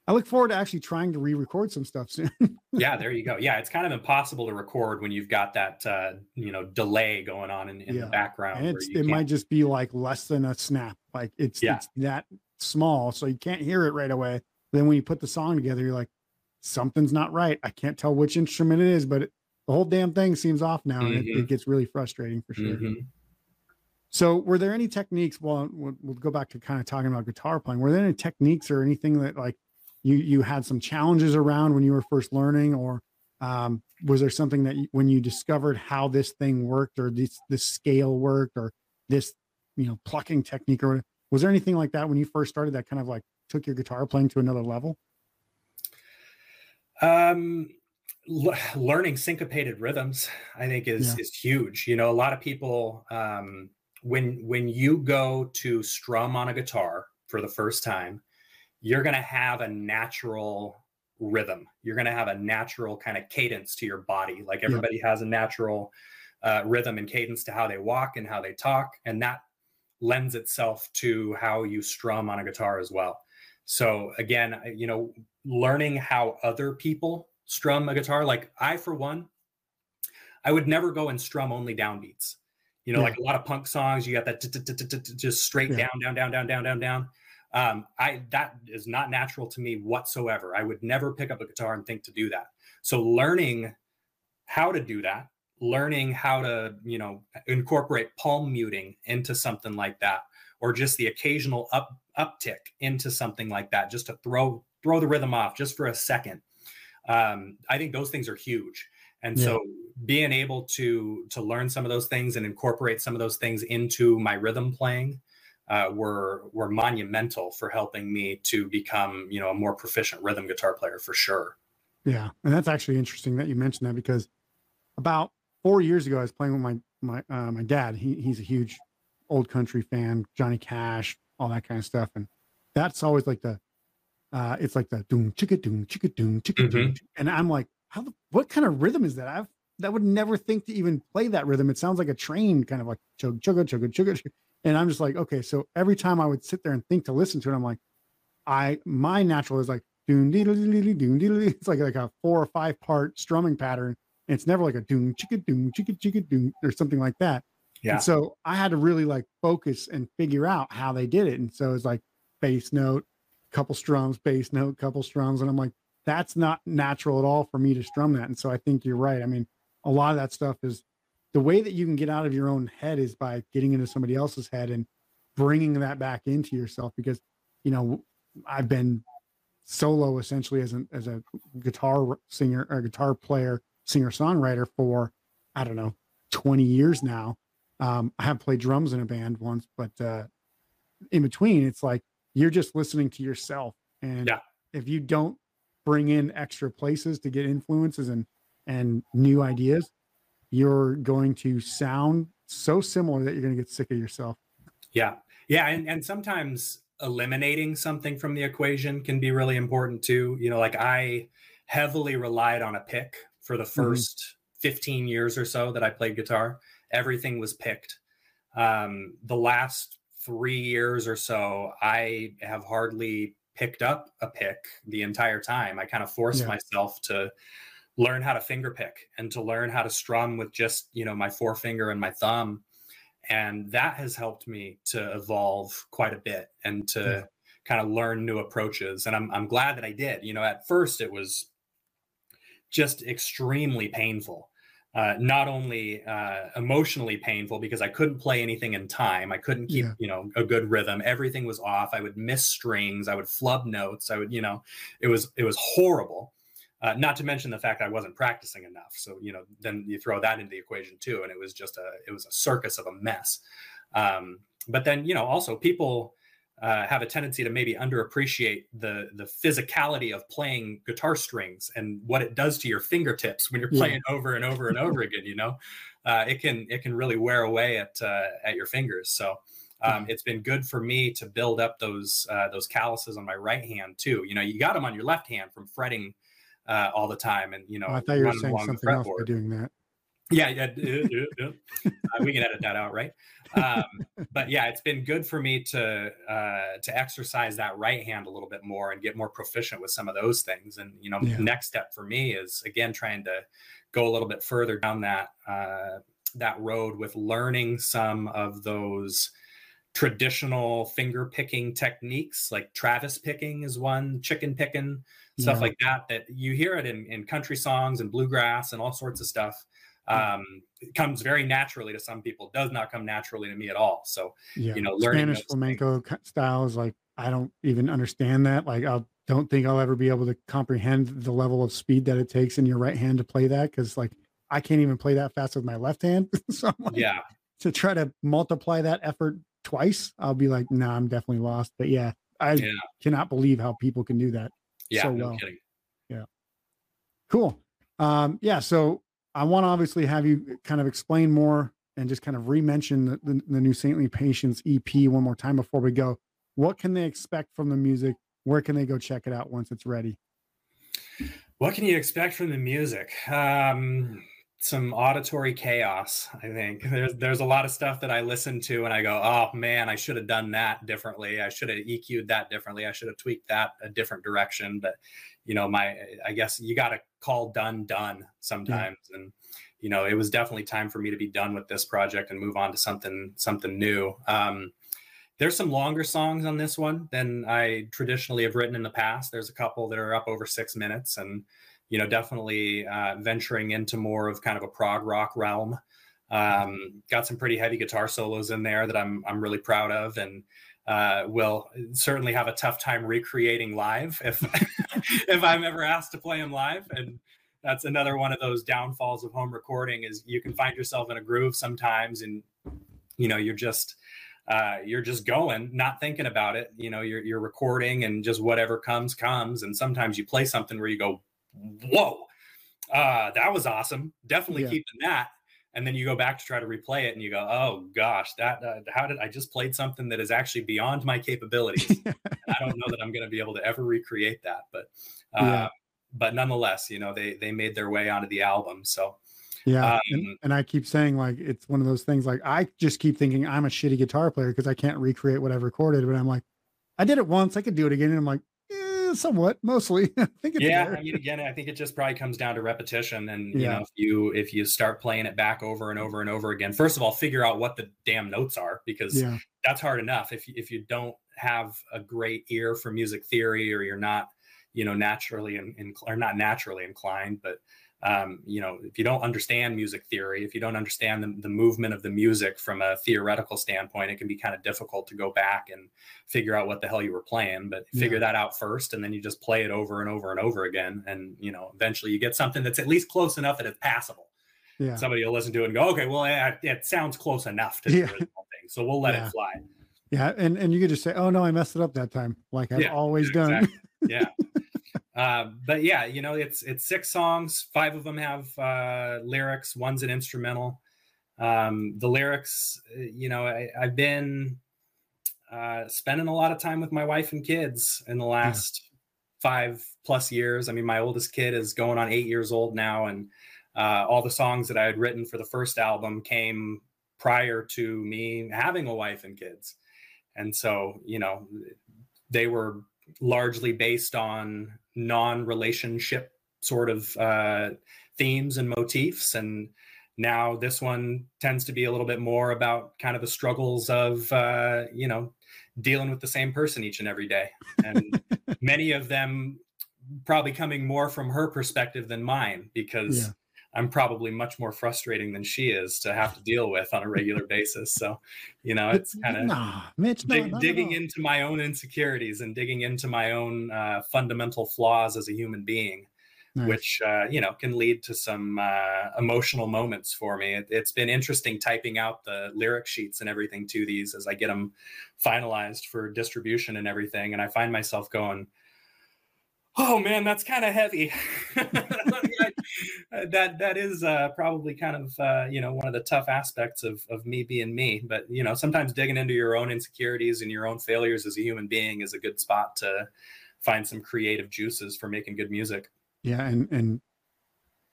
I look forward to actually trying to re-record some stuff soon. <laughs> yeah there you go yeah it's kind of impossible to record when you've got that uh, you know delay going on in, in Yeah. the background it can't- might just be like less than a snap. Like it's Yeah. it's that small, so you can't hear it right away. Then when you put the song together, you're like, something's not right. I can't tell which instrument it is, but it, the whole damn thing seems off now, and it, it gets really frustrating for sure. Mhm. So, were there any techniques? Well, we'll we'll go back to kind of talking about guitar playing. Were there any techniques or anything that like you you had some challenges around when you were first learning, or um, was there something that you, when you discovered how this thing worked, or this this scale worked, or this you know plucking technique, or was there anything like that when you first started that kind of like took your guitar playing to another level? Um, l- learning syncopated rhythms, I think, is Yeah. is huge. You know, a lot of people um, when when you go to strum on a guitar for the first time, you're going to have a natural rhythm. You're going to have a natural kind of cadence to your body. Like everybody has a natural uh, rhythm and cadence to how they walk and how they talk, and that lends itself to how you strum on a guitar as well. So again, you know, learning how other people strum a guitar, like I, for one, I would never go and strum only downbeats. You know, Yeah. like a lot of punk songs, you got that just straight down, down, down, down, down, down, down. Um, I that is not natural to me whatsoever. I would never pick up a guitar and think to do that. So learning how to do that, learning how to, you know, incorporate palm muting into something like that, or just the occasional up uptick into something like that, just to throw throw the rhythm off just for a second. Um, I think those things are huge. And Yeah. so being able to to learn some of those things and incorporate some of those things into my rhythm playing uh, were were monumental for helping me to become you know a more proficient rhythm guitar player for sure. Yeah, and that's actually interesting that you mentioned that because about four years ago, I was playing with my my uh, my dad. He he's a huge old country fan, Johnny Cash, all that kind of stuff, and that's always like the uh, it's like the doom chicka doom chicka doom chicka doom, and I'm like, how the, what kind of rhythm is that? I've that would never think to even play that rhythm. It sounds like a train, kind of like chug chugga chugga chugga. Chug. And I'm just like, okay. So every time I would sit there and think to listen to it, I'm like, I my natural is like doom doom doom It's like like a four or five part strumming pattern. And it's never like a doom chicka doom chicka chicka doom or something like that. Yeah. And so I had to really like focus and figure out how they did it. And so it's like bass note, couple strums, bass note, couple strums. And I'm like, that's not natural at all for me to strum that. And so I think you're right. I mean, a lot of that stuff is the way that you can get out of your own head is by getting into somebody else's head and bringing that back into yourself because you know i've been solo essentially as an as a guitar singer or guitar player singer songwriter for i don't know 20 years now um, i have played drums in a band once but uh, in between it's like you're just listening to yourself and yeah. if you don't bring in extra places to get influences and and new ideas, you're going to sound so similar that you're going to get sick of yourself. Yeah. Yeah. And, and sometimes eliminating something from the equation can be really important too. You know, like I heavily relied on a pick for the 1st mm-hmm. 15 years or so that I played guitar. Everything was picked. Um, the last three years or so, I have hardly picked up a pick the entire time. I kind of forced yeah. myself to learn how to finger pick and to learn how to strum with just you know my forefinger and my thumb and that has helped me to evolve quite a bit and to yeah. kind of learn new approaches and I'm, I'm glad that i did you know at first it was just extremely painful uh, not only uh, emotionally painful because I couldn't play anything in time. I couldn't keep, yeah. you know, a good rhythm. Everything was off. I would miss strings. I would flub notes. I would, you know, it was it was horrible. Uh, not to mention the fact I wasn't practicing enough. So you know, then you throw that into the equation too, and it was just a it was a circus of a mess. Um, but then you know, also people uh, have a tendency to maybe underappreciate the the physicality of playing guitar strings and what it does to your fingertips when you're playing yeah. over and over and over again. You know, uh, it can it can really wear away at uh, at your fingers. So. Um, it's been good for me to build up those uh, those calluses on my right hand too. You know, you got them on your left hand from fretting uh, all the time. And you know, oh, I thought you were saying something else by doing that. Yeah, yeah, uh, we can edit that out, right? Um, but yeah, it's been good for me to uh, to exercise that right hand a little bit more and get more proficient with some of those things. And you know, yeah. next step for me is again trying to go a little bit further down that uh, that road with learning some of those traditional finger picking techniques, like Travis picking is one, chicken picking stuff yeah. like that that you hear it in, in country songs and bluegrass and all sorts of stuff um, it comes very naturally to some people does not come naturally to me at all so yeah. you know learning spanish flamenco things. styles like i don't even understand that like i don't think i'll ever be able to comprehend the level of speed that it takes in your right hand to play that because like i can't even play that fast with my left hand <laughs> so like, yeah to try to multiply that effort twice i'll be like no nah, i'm definitely lost but yeah i yeah. cannot believe how people can do that yeah, so no well. kidding. Yeah. Cool. Um, yeah. So I want to obviously have you kind of explain more and just kind of re-mention the, the, the new Saintly Patients EP one more time before we go. What can they expect from the music? Where can they go check it out once it's ready? What can you expect from the music? Um, some auditory chaos. I think there's there's a lot of stuff that I listen to and I go, oh man, I should have done that differently. I should have EQ'd that differently. I should have tweaked that a different direction. But you know, my I guess you got to call done done sometimes. Yeah. And you know, it was definitely time for me to be done with this project and move on to something something new. Um, there's some longer songs on this one than I traditionally have written in the past. There's a couple that are up over six minutes and you know, definitely uh, venturing into more of kind of a prog rock realm. Um, got some pretty heavy guitar solos in there that I'm I'm really proud of, and uh, will certainly have a tough time recreating live if <laughs> if I'm ever asked to play him live. And that's another one of those downfalls of home recording is you can find yourself in a groove sometimes, and you know you're just uh, you're just going, not thinking about it. You know, you're you're recording and just whatever comes comes. And sometimes you play something where you go, whoa, uh, that was awesome. Definitely yeah. keeping that. And then you go back to try to replay it and you go oh gosh that uh, how did i just played something that is actually beyond my capabilities <laughs> i don't know that i'm going to be able to ever recreate that but uh, yeah. but nonetheless you know they they made their way onto the album so yeah um, and, and, i keep saying like it's one of those things like i just keep thinking i'm a shitty guitar player because i can't recreate what i've recorded but i'm like i did it once i could do it again and i'm like Eh, somewhat, mostly. <laughs> I think yeah. There. I mean, again, I think it just probably comes down to repetition, and yeah. you know, if you if you start playing it back over and over and over again, first of all, figure out what the damn notes are because yeah. that's hard enough. If if you don't have a great ear for music theory, or you're not, you know, naturally in or not naturally inclined, but um, you know, if you don't understand music theory, if you don't understand the, the movement of the music from a theoretical standpoint, it can be kind of difficult to go back and figure out what the hell you were playing. But figure that out first, and then you just play it over and over and over again, and you know, eventually you get something that's at least close enough that it's passable. Yeah. Somebody will listen to it and go, okay, well, it, it sounds close enough to the original thing, so we'll let yeah. it fly. Yeah, and and you could just say, oh no, I messed it up that time, like I've always done. yeah. <laughs> Uh, but yeah, you know, it's it's six songs. Five of them have uh, lyrics. One's an instrumental. Um, the lyrics, uh, you know, I, have been uh, spending a lot of time with my wife and kids in the last yeah. five plus years. I mean, my oldest kid is going on eight years old now, and uh, all the songs that I had written for the first album came prior to me having a wife and kids, and so you know, they were largely based on non-relationship sort of uh, themes and motifs and now this one tends to be a little bit more about kind of the struggles of uh, you know dealing with the same person each and every day and <laughs> many of them probably coming more from her perspective than mine because yeah. I'm probably much more frustrating than she is to have to deal with on a regular basis. So, you know, it's kind of nah, Mitch, dig, digging into my own insecurities and digging into my own uh, fundamental flaws as a human being, nice. which, uh, you know, can lead to some uh, emotional moments for me. It, it's been interesting typing out the lyric sheets and everything to these as I get them finalized for distribution and everything. And I find myself going, oh man, that's kind of heavy. <laughs> <laughs> that that is uh, probably kind of uh, you know one of the tough aspects of of me being me. But you know, sometimes digging into your own insecurities and your own failures as a human being is a good spot to find some creative juices for making good music. Yeah, and and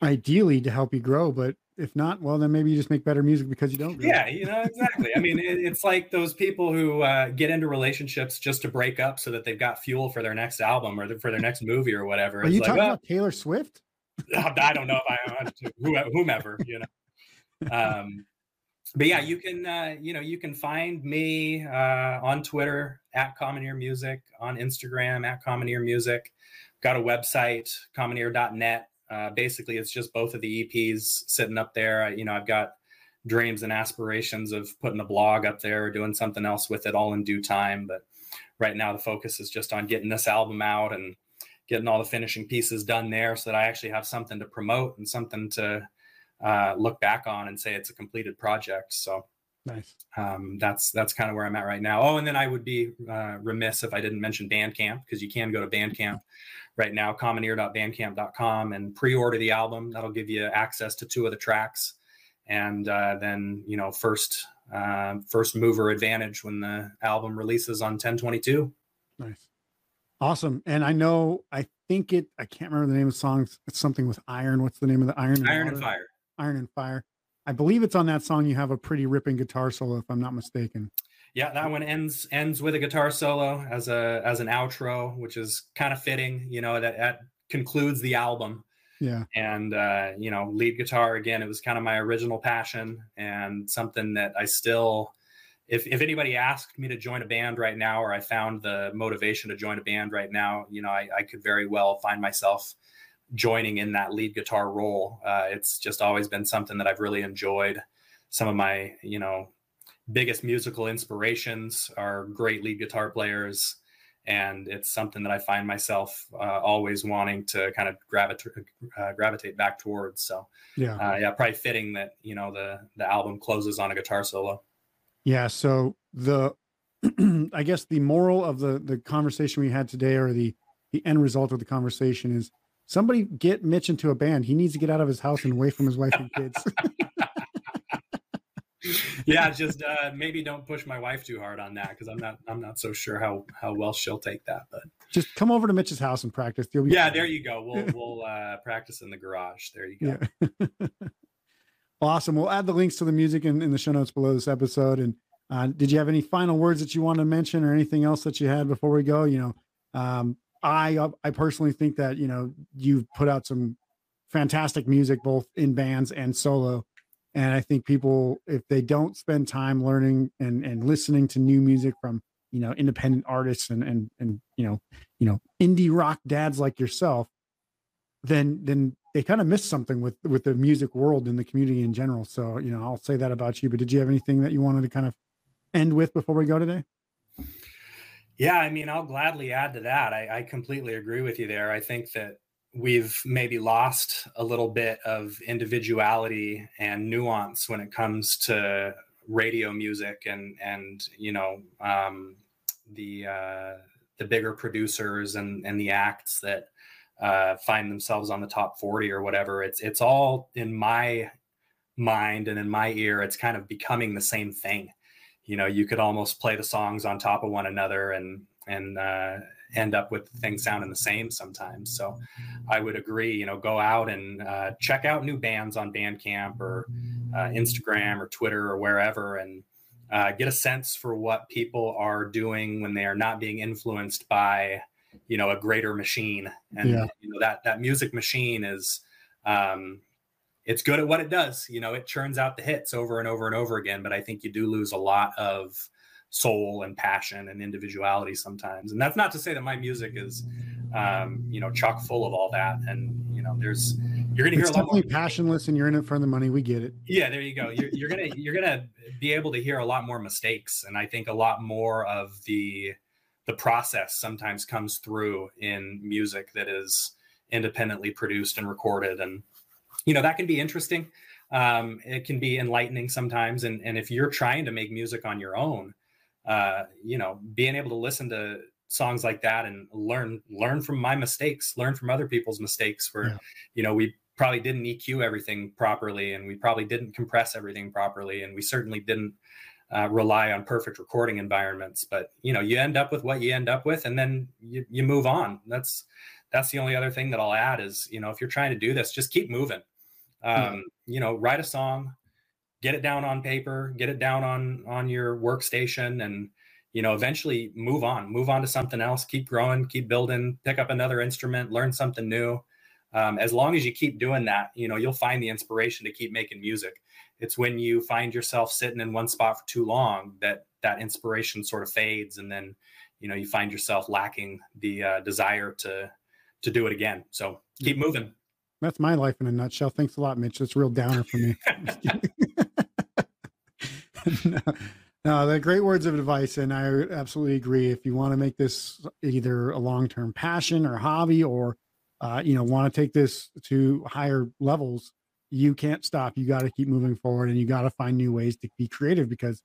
ideally to help you grow, but if not, well, then maybe you just make better music because you don't. Yeah, you know exactly. I mean, it, it's like those people who uh, get into relationships just to break up so that they've got fuel for their next album or for their next movie or whatever. Are it's you like, talking about Taylor Swift? <laughs> I don't know if I am, whomever you know. Um, but yeah, you can uh, you know you can find me uh, on Twitter at Commoneer Music, on Instagram at Commoneer Music. Got a website, commoneer.net. Uh, basically, it's just both of the EPs sitting up there. You know, I've got dreams and aspirations of putting a blog up there or doing something else with it all in due time. But right now, the focus is just on getting this album out and getting all the finishing pieces done there so that I actually have something to promote and something to uh, look back on and say it's a completed project. So nice. Um, that's that's kind of where I'm at right now. Oh, and then I would be uh, remiss if I didn't mention Bandcamp because you can go to Bandcamp right now, commoneer.bandcamp.com, and pre-order the album. That'll give you access to two of the tracks, and uh, then you know first uh, first mover advantage when the album releases on 1022. Nice. Awesome. And I know, I think it, I can't remember the name of the songs. It's something with iron. What's the name of the iron? And iron and fire. Iron and fire. I believe it's on that song. You have a pretty ripping guitar solo, if I'm not mistaken. Yeah, that one ends ends with a guitar solo as a as an outro, which is kind of fitting. You know that that concludes the album. Yeah. And uh, you know, lead guitar again. It was kind of my original passion and something that I still if, if anybody asked me to join a band right now, or I found the motivation to join a band right now, you know, I, I could very well find myself joining in that lead guitar role. Uh, it's just always been something that I've really enjoyed. Some of my, you know, biggest musical inspirations are great lead guitar players. And it's something that I find myself uh, always wanting to kind of gravitate uh, gravitate back towards. So, yeah, uh, yeah, probably fitting that you know the the album closes on a guitar solo. Yeah. So the, <clears throat> I guess the moral of the the conversation we had today, or the the end result of the conversation, is somebody get Mitch into a band. He needs to get out of his house and away from his wife and kids. <laughs> yeah, just uh, maybe don't push my wife too hard on that because I'm not I'm not so sure how how well she'll take that. But just come over to Mitch's house and practice. yeah, fine. there you go. We'll <laughs> we'll uh, practice in the garage. There you go. Yeah. <laughs> awesome. We'll add the links to the music in, in the show notes below this episode. And uh, did you have any final words that you want to mention or anything else that you had before we go? You know, um, I I personally think that you know you've put out some fantastic music both in bands and solo and i think people if they don't spend time learning and and listening to new music from you know independent artists and and and you know you know indie rock dads like yourself then then they kind of miss something with with the music world and the community in general. So you know i'll say that about you but did you have anything that you wanted to kind of end with before we go today? Yeah i mean i'll gladly add to that. I, I completely agree with you there. I think that we've maybe lost a little bit of individuality and nuance when it comes to radio music and and you know um, the uh, the bigger producers and and the acts that uh, find themselves on the top 40 or whatever. It's it's all in my mind and in my ear it's kind of becoming the same thing. You know you could almost play the songs on top of one another and and uh, end up with things sounding the same sometimes. So I would agree, you know, go out and uh, check out new bands on Bandcamp or uh, Instagram or Twitter or wherever and uh, get a sense for what people are doing when they are not being influenced by, you know, a greater machine. And, yeah. you know, that, that music machine is, um, it's good at what it does. You know, it churns out the hits over and over and over again, but I think you do lose a lot of, soul and passion and individuality sometimes. And that's not to say that my music is, um, you know, chock full of all that. And you know, there's you're going to hear a lot more passionless, and you're in it for the money. We get it. Yeah, there you go. You're, you're gonna you're gonna be able to hear a lot more mistakes, and I think a lot more of the the process sometimes comes through in music that is independently produced and recorded and you know that can be interesting um, it can be enlightening sometimes and, and if you're trying to make music on your own uh, you know, being able to listen to songs like that and learn learn from my mistakes, learn from other people's mistakes where, yeah. you know, we probably didn't EQ everything properly and we probably didn't compress everything properly and we certainly didn't uh, rely on perfect recording environments. But you know you end up with what you end up with and then you, you move on. That's that's the only other thing that i'll add is you know if you're trying to do this just keep moving. Um, you know write a song get it down on paper, get it down on on your workstation and you know eventually move on move on to something else keep growing keep building pick up another instrument learn something new. Um, as long as you keep doing that you know you'll find the inspiration to keep making music. It's when you find yourself sitting in one spot for too long that that inspiration sort of fades and then you know you find yourself lacking the uh, desire to to do it again. So keep moving. That's my life in a nutshell. Thanks a lot mitch. That's a real downer for me <laughs> <laughs> no, no, they're great words of advice, and I absolutely agree. If you want to make this either a long-term passion or hobby, or uh, you know, want to take this to higher levels, you can't stop. You got to keep moving forward, and you got to find new ways to be creative. Because,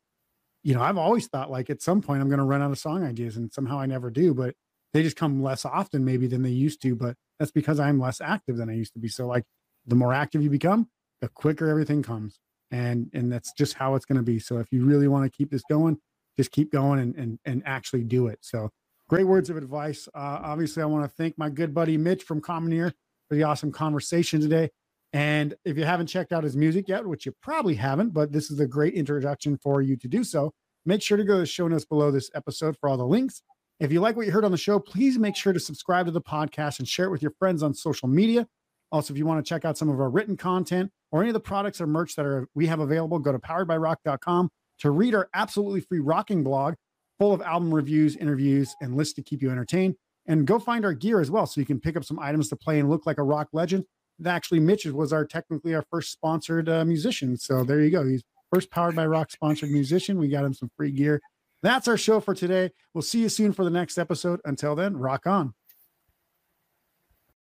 you know, I've always thought like at some point I'm going to run out of song ideas, and somehow I never do. But they just come less often, maybe than they used to. But that's because I'm less active than I used to be. So, like, the more active you become, the quicker everything comes and and that's just how it's going to be. So if you really want to keep this going just keep going and and, and actually do it. So great words of advice. Uh, obviously i want to thank my good buddy mitch from commoneer for the awesome conversation today. And if you haven't checked out his music yet which you probably haven't but this is a great introduction for you to do so make sure to go to the show notes below this episode for all the links. If you like what you heard on the show please make sure to subscribe to the podcast and share it with your friends on social media also if you want to check out some of our written content or any of the products or merch that are we have available, go to poweredbyrock.com to read our absolutely free rocking blog full of album reviews, interviews, and lists to keep you entertained. And go find our gear as well so you can pick up some items to play and look like a rock legend. Actually, Mitch was our technically our first sponsored uh, musician. So there you go. He's first powered by rock sponsored musician. We got him some free gear. That's our show for today. We'll see you soon for the next episode. Until then, rock on.